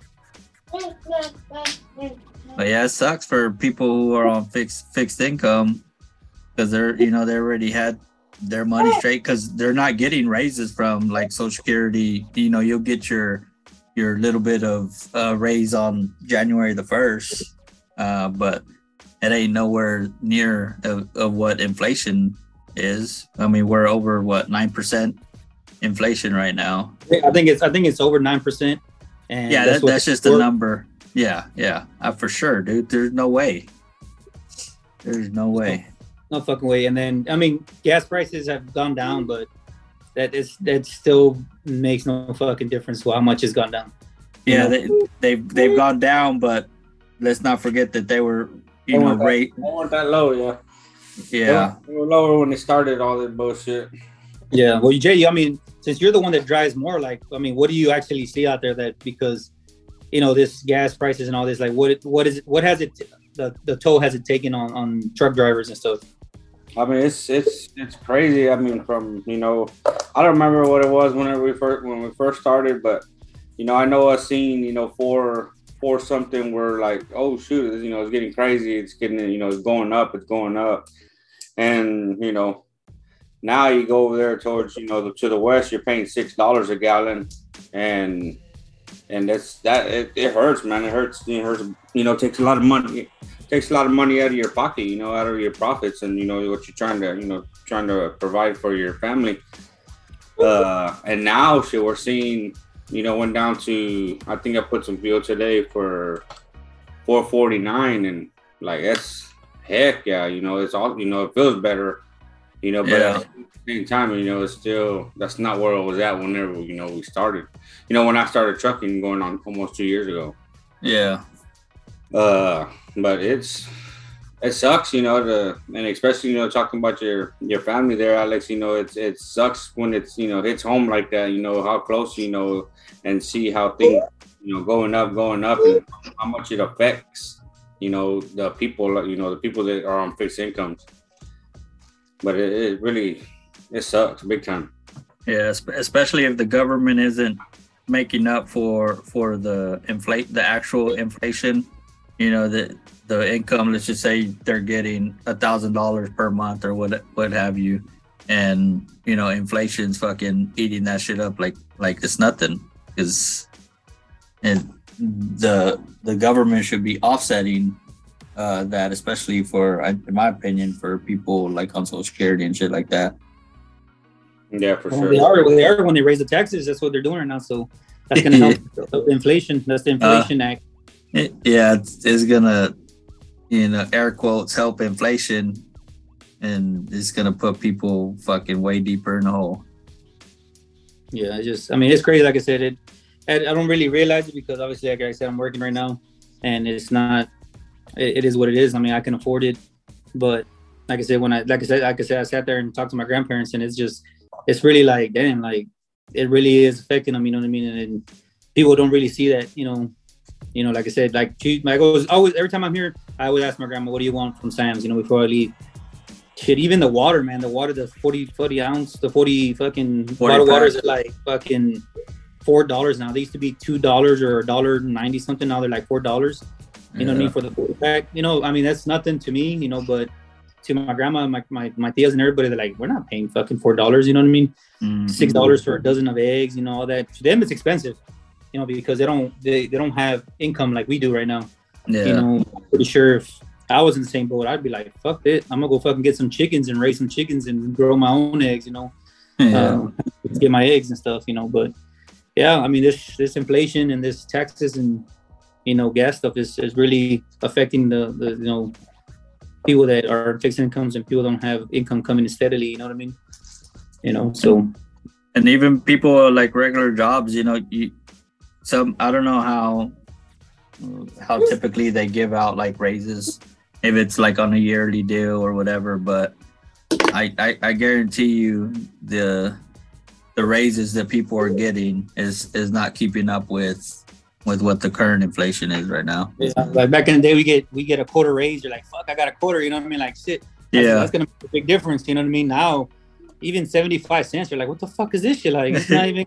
But yeah, it sucks for people who are on fixed fixed income because they're you know they already had their money straight because they're not getting raises from like Social Security. You know, you'll get your your little bit of uh, raise on January the first, uh, but it ain't nowhere near of, of what inflation is. I mean, we're over what nine percent inflation right now. i think it's i think it's over 9% and yeah, that, that's just a number. Yeah, yeah, uh, for sure, dude. There's no way. There's no way. no fucking way. And then I mean, gas prices have gone down, but that is that still makes no fucking difference how much it's gone down. Yeah, know? they they've they've gone down, but let's not forget that they were, you They know, weren't that- rate. They weren't that low, yeah. Yeah, They were lower when they started all this bullshit. Yeah. Well, Jay, I mean, since you're the one that drives more, like, I mean, what do you actually see out there that because, you know, this gas prices and all this, like, what what is it? What has it? The the toll has it taken on on truck drivers and stuff? I mean, it's it's it's crazy. I mean, from you know, I don't remember what it was whenever we first when we first started, but you know, I know us seeing you know four four something. We're like, oh shoot, you know, it's getting crazy. It's getting you know, it's going up. It's going up, and you know, now you go over there towards you know the, to the west, you're paying six dollars a gallon, and and that's that it, it hurts, man. It hurts. It hurts. You know, it takes a lot of money takes a lot of money out of your pocket, you know, out of your profits and you know what you're trying to, you know, trying to provide for your family. Uh and now shit we're seeing, you know, went down to I think I put some fuel today for four forty nine and like that's heck yeah, you know, it's all you know, it feels better. You know, but Yeah. at the same time, you know, it's still that's not where it was at whenever, you know, we started. You know, when I started trucking going on almost two years ago. yeah, Uh, but it's it sucks, you know, to and especially you know talking about your your family there, Alex. You know, it's it sucks when it's you know hits home like that. You know how close you know and see how things you know going up, going up, and how much it affects you know the people, you know the people that are on fixed incomes. But it, it really it sucks big time. Yeah, especially if the government isn't making up for for the inflate the actual inflation. You know, the the income. Let's just say they're getting a thousand dollars per month or what what have you, and you know, inflation's fucking eating that shit up like like it's nothing. Because and the the government should be offsetting uh, that, especially for, in my opinion, for people like on Social Security and shit like that. Yeah, for Well, sure. they are. They are when they raise the taxes. That's what they're doing right now. So that's gonna [laughs] help inflation. That's the inflation act. Yeah, it's, gonna, you know, air quotes help inflation, and it's gonna put people fucking way deeper in the hole. Yeah, it's just. I mean, it's crazy. Like I said, it. I, I don't really realize it because obviously, like I said, I'm working right now, and it's not. It, it is what it is. I mean, I can afford it, but like I said, when I like I said, like I said, I sat there and talked to my grandparents, and it's just, it's really like, damn, like it really is affecting them. You know what I mean? And, and people don't really see that. You know, you know, like I said, like she, like I was always every time I'm here, I always ask my grandma, "What do you want from Sam's?" You know, before I leave. Shit, even the water, man. The water, the 40, 40 ounce, the 40 fucking 40 bottle waters are like fucking four dollars now. They used to be two dollars or a dollar ninety something. Now they're like four dollars. You know what I mean for the 40 pack. You know, I mean that's nothing to me. You know, but to my grandma, my my, my tias and everybody, they're like, we're not paying fucking four dollars. You know what I mean? Mhm. Six dollars for a dozen of eggs. You know all that. To them, it's expensive. You know because they don't they, they don't have income like we do right now. Yeah, You know, I'm pretty sure if I was in the same boat, I'd be like, fuck it, I'm gonna go fucking get some chickens and raise some chickens and grow my own eggs. You know yeah. um, get my eggs and stuff, you know. But yeah, I mean, this this inflation and this taxes and you know gas stuff is, is really affecting the, the you know people that are fixed incomes and people don't have income coming in steadily. You know what I mean? You know, so and even people like regular jobs you know you some i don't know how how typically they give out like raises if it's like on a yearly deal or whatever but i i, I guarantee you the the raises that people are getting is is not keeping up with with what the current inflation is right now yeah, like back in the day, we get we get a quarter raise. You're like, fuck, I got a quarter. You know what I mean? Like shit. That's, yeah that's gonna make a big difference. You know what I mean? Now, even seventy five cents, you're like, what the fuck is this shit? Like, it's not [laughs] even.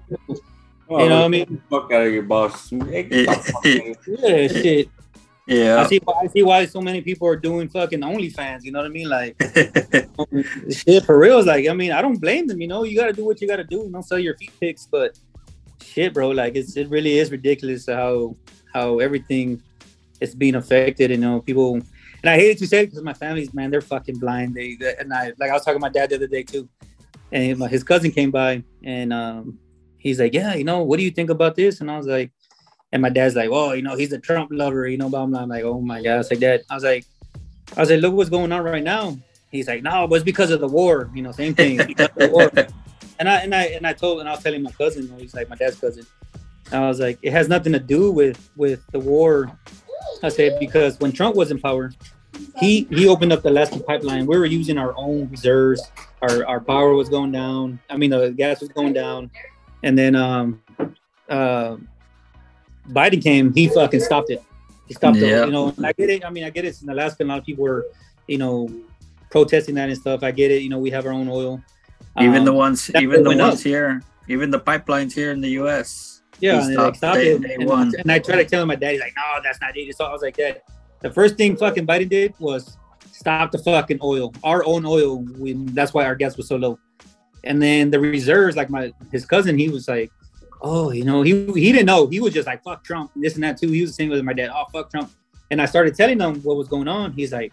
Oh, you know what I mean? Fuck out of your boss. Hey, fuck, fuck. [laughs] Yeah. I see why I see why so many people are doing fucking OnlyFans. You know what I mean? Like [laughs] shit for real. It's like I mean, I don't blame them. You know, you gotta do what you gotta do. Don't sell your feet pics, but shit, bro. Like it's it really is ridiculous how how everything is being affected. You know, people. And I hate to say it because my family's man, they're fucking blind. They and I like I was talking to my dad the other day too, and his cousin came by and um he's like, yeah, you know, what do you think about this? And I was like. And my dad's like, oh, you know, he's a Trump lover, you know, blah, blah. I'm like, oh my God. I was like, that. I was like, I was like, look what's going on right now. He's like, no, but it's because of the war, you know, same thing. Because of the war. [laughs] And I and I and I told and I was telling my cousin, he's like my dad's cousin. I was like, it has nothing to do with with the war. I said because when Trump was in power, he he opened up the Alaska pipeline. We were using our own reserves. Our our power was going down. I mean, the gas was going down, and then um uh Biden came. He fucking stopped it. He stopped Yeah. it. You know, I get it. I mean, I get it. In Alaska, a lot of people were, you know, protesting that and stuff. I get it. You know, we have our own oil. even Um, the ones even the ones up. here even the pipelines here in the us Yeah, and stopped stopped day- it. day and, and I tried to tell him, my daddy's like, no, that's not it. So I was like, Dad, the first thing fucking Biden did was stop the fucking oil, our own oil. We, that's why our gas was so low. And then the reserves, like my his cousin, he was like, oh, you know, he he didn't know. He was just like, fuck Trump, this and that too. He was the same with my dad. Oh, fuck Trump. And I started telling him what was going on. He's like,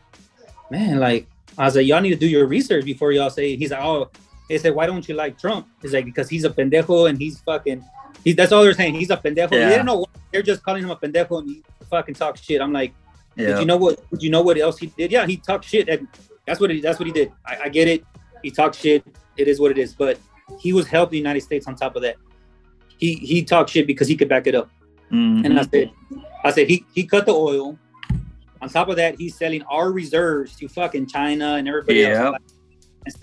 man, like I was like, y'all need to do your research before y'all say. He's like, oh, they said, why don't you like Trump? He's like, because he's a pendejo and he's fucking. He, that's all they're saying. He's a pendejo. Yeah. They didn't know. They're just calling him a pendejo and he fucking talks shit. I'm like, did you know what? Did you know what else he did? Yeah, he talked shit. And that's what he, that's what he did. I, I get it. He talked shit. It is what it is. But he was helping the United States on top of that. He he talked shit because he could back it up. Mhm. And I said, I said he he cut the oil. On top of that, he's selling our reserves to fucking China and everybody Yeah. else.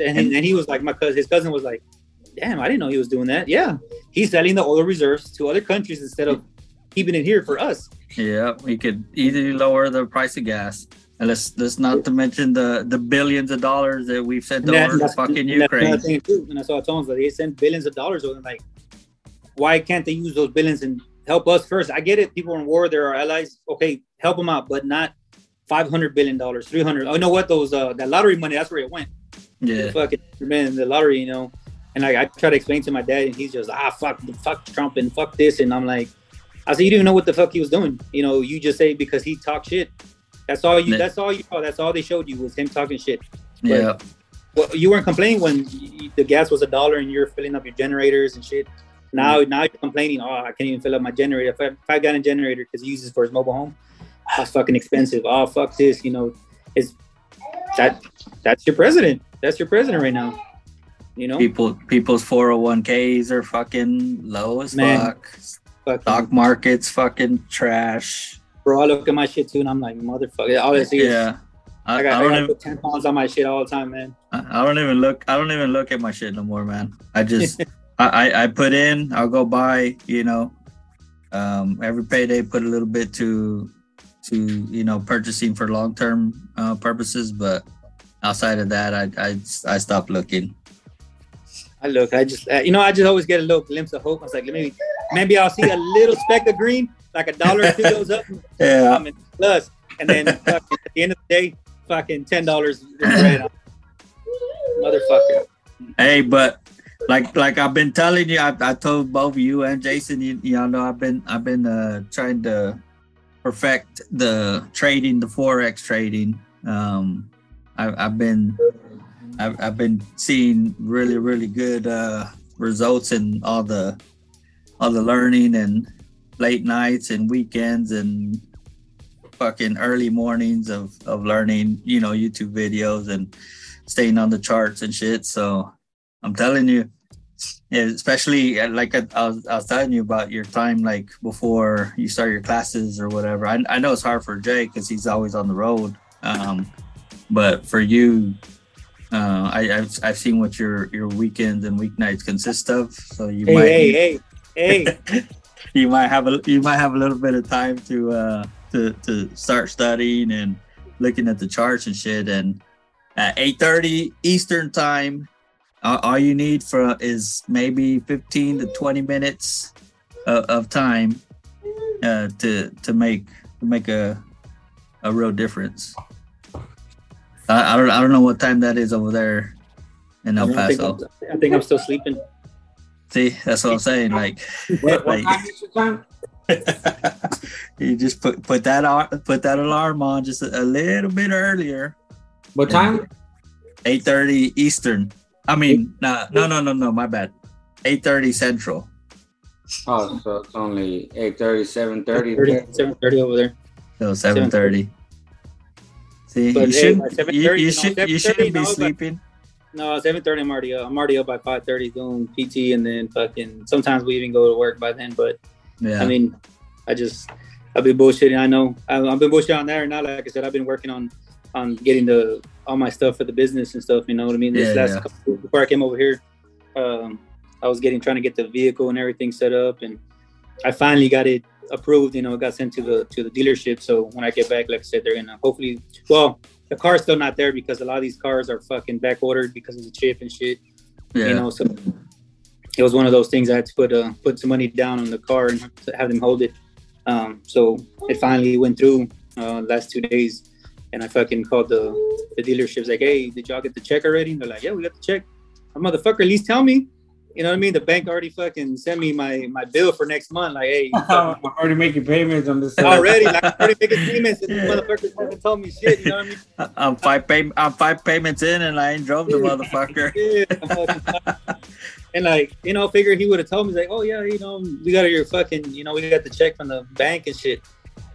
And, and, and he was like, my cousin, his cousin was like, damn, I didn't know he was doing that. Yeah, he's selling the oil reserves to other countries instead of keeping it here for us. Yeah, we could easily lower the price of gas. And let's let's not to mention the the billions of dollars that we've sent And over to fucking that's Ukraine. thing too. And I saw Tones that they sent billions of dollars over. Like, why can't they use those billions and help us first? I get it. People in war. They're our allies. Okay, help them out, but not five hundred billion dollars, three hundred. Oh, you know what? Those uh, that lottery money. That's where it went. Yeah. Fucking man, the lottery. You know. And like I try to explain to my dad, and he's just ah fuck, fuck Trump and fuck this, and I'm like, I said you didn't even know what the fuck he was doing. You know, you just say because he talked shit. That's all you. That's all you. saw. That's all they showed you was him talking shit. Yeah. Well, you weren't complaining when the gas was a dollar and you're filling up your generators and shit. Now, mm. now you're complaining. Oh, I can't even fill up my generator. If I, if I got a generator because he uses it for his mobile home, that's fucking expensive. Oh, fuck this. You know, it's that. That's your president. That's your president right now. You know, People people's 401ks are fucking low as Man. fuck. Fucking- Stock market's fucking trash. Bro. I look at my shit too, and I'm like, motherfucker. All I see is Yeah. I, I I got, I don't got even put ten pounds on my shit all the time, man. I I don't even look I don't even look at my shit no more, man. I just [laughs] I, I I put in, I'll go buy, you know, um every payday put a little bit to to you know purchasing for long term uh, purposes, but outside of that I I I stopped looking. I look, I just, uh, you know, I just always get a little glimpse of hope. I was like, maybe, maybe I'll see a little speck of green, like a dollar or two [laughs] goes up, Yeah. um, and plus, and then [laughs] fucking, at the end of the day, fucking ten dollars. Motherfucker. Hey, but like like I've been telling you, I, I told both you and Jason, you, y'all know I've been I've been uh, trying to perfect the trading, the forex trading. Um, I, I've been I've, I've been seeing really really good uh, results in all the all the learning and late nights and weekends and fucking early mornings of of learning. You know, YouTube videos and staying on the charts and shit. So I'm telling you, especially uh, like I, I, was, I was telling you about your time, like before you start your classes or whatever. I, I know it's hard for Jay because he's always on the road. Um, but for you, uh, I, I've, I've seen what your, your weekends and weeknights consist of. So you Hey, might hey, hey, hey. [laughs] you might have a you might have a little bit of time to uh to to start studying and looking at the charts and shit and at 8:30 Eastern time all, all you need for is maybe 15 to 20 minutes of, of time uh to to make to make a a real difference I, I don't I don't know what time that is over there in El I think, Paso. I'm, I think I'm still sleeping. See, that's what I'm saying. Like, [laughs] What, what like- time is your time? [laughs] you just put put that put that alarm on just a, a little bit earlier. What time? Eight thirty Eastern. I mean, no, no, no, no, no. My bad. Eight thirty Central. Oh, so it's only 8.30, 7.30. 7:30 over there. So seven thirty. See, But, you hey, should by you, 7:30, you you know, should you 7:30, shouldn't be no, sleeping. No, 7:30. I'm already up. I'm already up by 5:30 doing PT, and then fucking. Sometimes we even go to work by then. But Yeah. I mean, I just I've been bullshitting. I know I, I've been bullshitting on there and now. Like I said, I've been working on on getting the all my stuff for the business and stuff. You know what I mean? This Yeah, last yeah. couple, before I came over here, um, I was getting trying to get the vehicle and everything set up, and I finally got it approved. You know, it got sent to the to the dealership. So when I get back, like I said, they're gonna hopefully. Well, the car's still not there because a lot of these cars are fucking back ordered because of the chip and shit yeah. you know so it was one of those things i had to put uh put some money down on the car and have them hold it. Um so it finally went through uh last two days and i fucking called the the dealerships like hey did y'all get the check already? And they're like yeah we got the check. A motherfucker at least tell me you know what i mean the bank already fucking sent me my my bill for next month like hey [laughs] I'm already making payments on this. [laughs] already like I'm [laughs] already making payments and Yeah. the motherfuckers haven't told me shit you know what i mean I- I'm five pay I'm five payments in and I ain't drove the motherfucker. Yeah, and like, you know, figure he would have told me like, oh yeah, you know, we got your fucking, you know, we got the check from the bank and shit.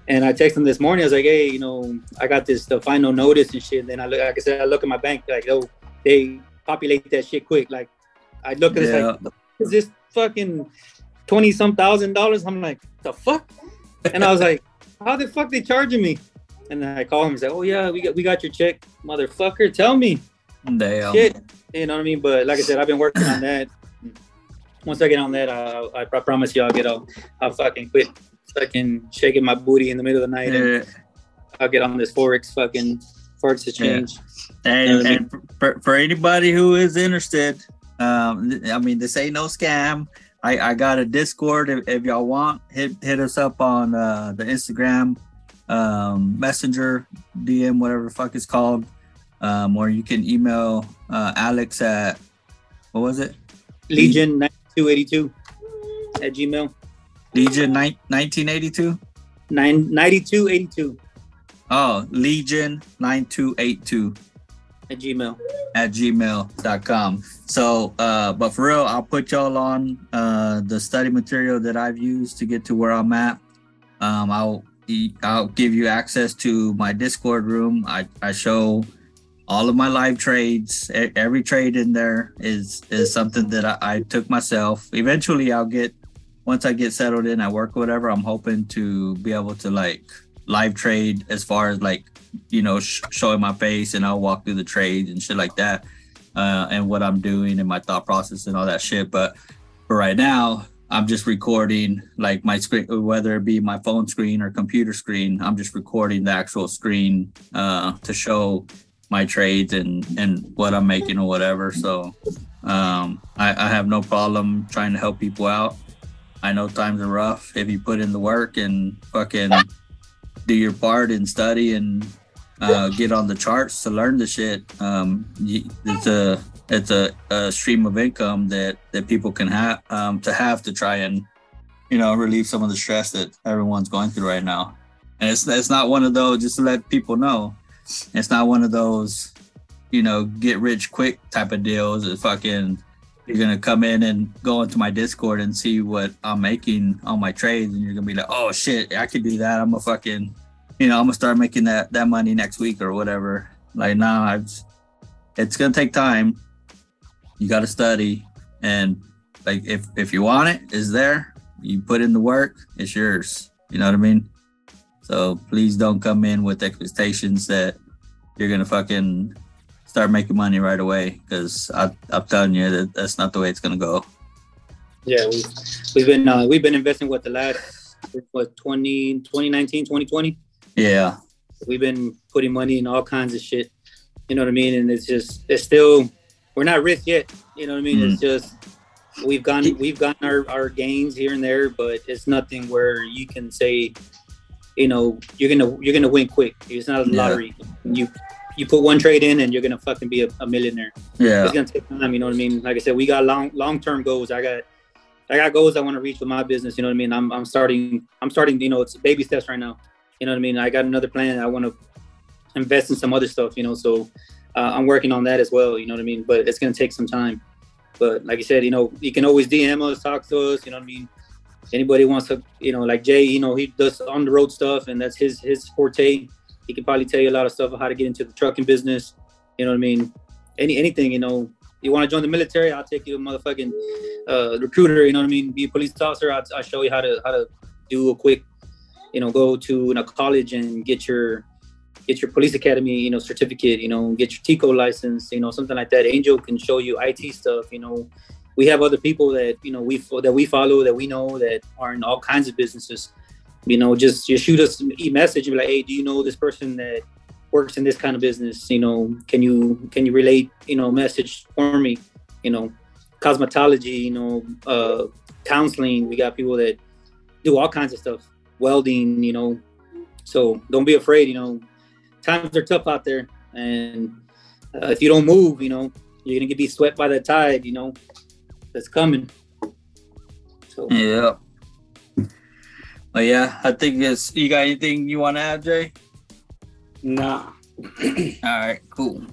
And I texted him this morning. I was like, hey, you know, I got this the final notice and shit. And then I look, like I said, I look at my bank like, oh, they populate that shit quick. Like, I look at it Yeah. like, is this fucking twenty some thousand dollars? I'm like, the fuck? And I was like, how the fuck they charging me? And then I call him and say, oh yeah, we got we got your check, motherfucker. Tell me Damn. shit. You know what I mean? But like I said, I've been working on that. Once I get on that, I, I, I promise you, I'll get out. I'll fucking quit fucking shaking my booty in the middle of the night. And I'll get on this forex fucking forex exchange. And, Yeah. and for, for anybody who is interested, um, I mean, this ain't no scam. I, I got a Discord. If, if y'all want, hit hit us up on uh, the Instagram, um, Messenger, DM, whatever the fuck it's called, um, or you can email uh, Alex at what was it? Legion ninety two eighty two at Gmail. Legion nineteen eighty two. Nine ninety two eighty two Oh, Legion nine two eight two. At Gmail. at gmail.com so uh but for real i'll put y'all on uh the study material that i've used to get to where i'm at. Um i'll i'll give you access to my discord room. I i show all of my live trades. Every trade in there is is something that I, I took myself. Eventually i'll get once i get settled in I work whatever i'm hoping to be able to like live trade as far as like you know sh- showing my face and i'll walk through the trades and shit like that uh, and what i'm doing and my thought process and all that shit. But for right now i'm just recording like my screen whether it be my phone screen or computer screen i'm just recording the actual screen uh, to show my trades and and what i'm making or whatever. So um, I, I have no problem trying to help people out. I know times are rough if you put in the work and fucking do your part and study and uh, get on the charts to learn the shit. Um, it's a it's a, a stream of income that that people can have um, to have to try and you know relieve some of the stress that everyone's going through right now. And it's it's not one of those just to let people know. It's not one of those you know get rich quick type of deals. It's fucking you're gonna come in and go into my Discord and see what I'm making on my trades, and you're gonna be like, "Oh shit, I could do that. I'm a fucking you know, I'm gonna start making that that money next week or whatever. Like now, I've it's gonna take time. You got to study, and like if if you want it, it's there. You put in the work, it's yours. You know what I mean? So please don't come in with expectations that you're gonna fucking start making money right away, because I'm telling you that that's not the way it's gonna go. Yeah, we've we've been uh, we've been investing what the last what 20, 2019, 2020. Yeah, We've been putting money in all kinds of shit. You know what I mean? And it's just it's still we're not rich yet. You know what I mean? It's mm. just we've gone we've gotten our, our gains here and there, but it's nothing where you can say, you know, you're gonna you're gonna win quick. It's not a Yeah. lottery. You you put one trade in and you're gonna fucking be a, a millionaire. yeah, It's gonna take time, you know what I mean? Like I said, we got long long term goals. I got I got goals I want to reach with my business, you know what I mean? I'm I'm starting I'm starting, you know, it's baby steps right now. You know what I mean? I got another plan. I want to invest in some other stuff, you know. So uh, I'm working on that as well. You know what I mean? But it's gonna take some time. But like I said, you know, you can always DM us, talk to us. You know what I mean? Anybody wants to, you know, like Jay, you know, he does on the road stuff, and that's his his forte. He can probably tell you a lot of stuff of how to get into the trucking business. You know what I mean? Any anything, you know. You want to join the military? I'll take you a motherfucking uh, recruiter. You know what I mean? Be a police officer. I'll, I'll show you how to how to do a quick you know go to a college and get your get your police academy you know certificate you know get your TCOLE license you know something like that. Angel can show you it stuff you know. We have other people that you know we that we follow that we know that are in all kinds of businesses. You know just just shoot us a message and be like hey do you know this person that works in this kind of business? You know can you can you relate you know message for me? You know cosmetology you know uh counseling. We got people that do all kinds of stuff welding, you know. So don't be afraid, you know. Times are tough out there, and uh, if you don't move, you know, you're gonna get be swept by the tide, you know. That's coming. So yeah. But yeah, I think it's. You got anything you want to add, Jay? Nah. [clears throat] All right, cool.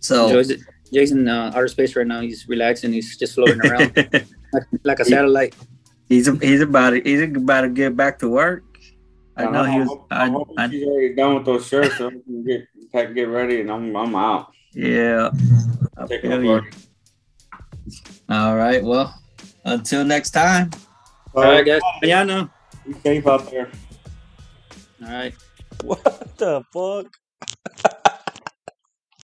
So enjoys it. Jason, uh, outer space right now. He's relaxing. He's just floating around [laughs] like, like a satellite. he's he's about to, he's about to get back to work. I know he was. I, I'm hoping I, she's already done with those shirts, so I can get pack, get ready, and I'm I'm out. yeah. I Take feel my you. work. All right. Well, until next time. All right, guys. Mañana. Be safe out there. All right. What the fuck? [laughs]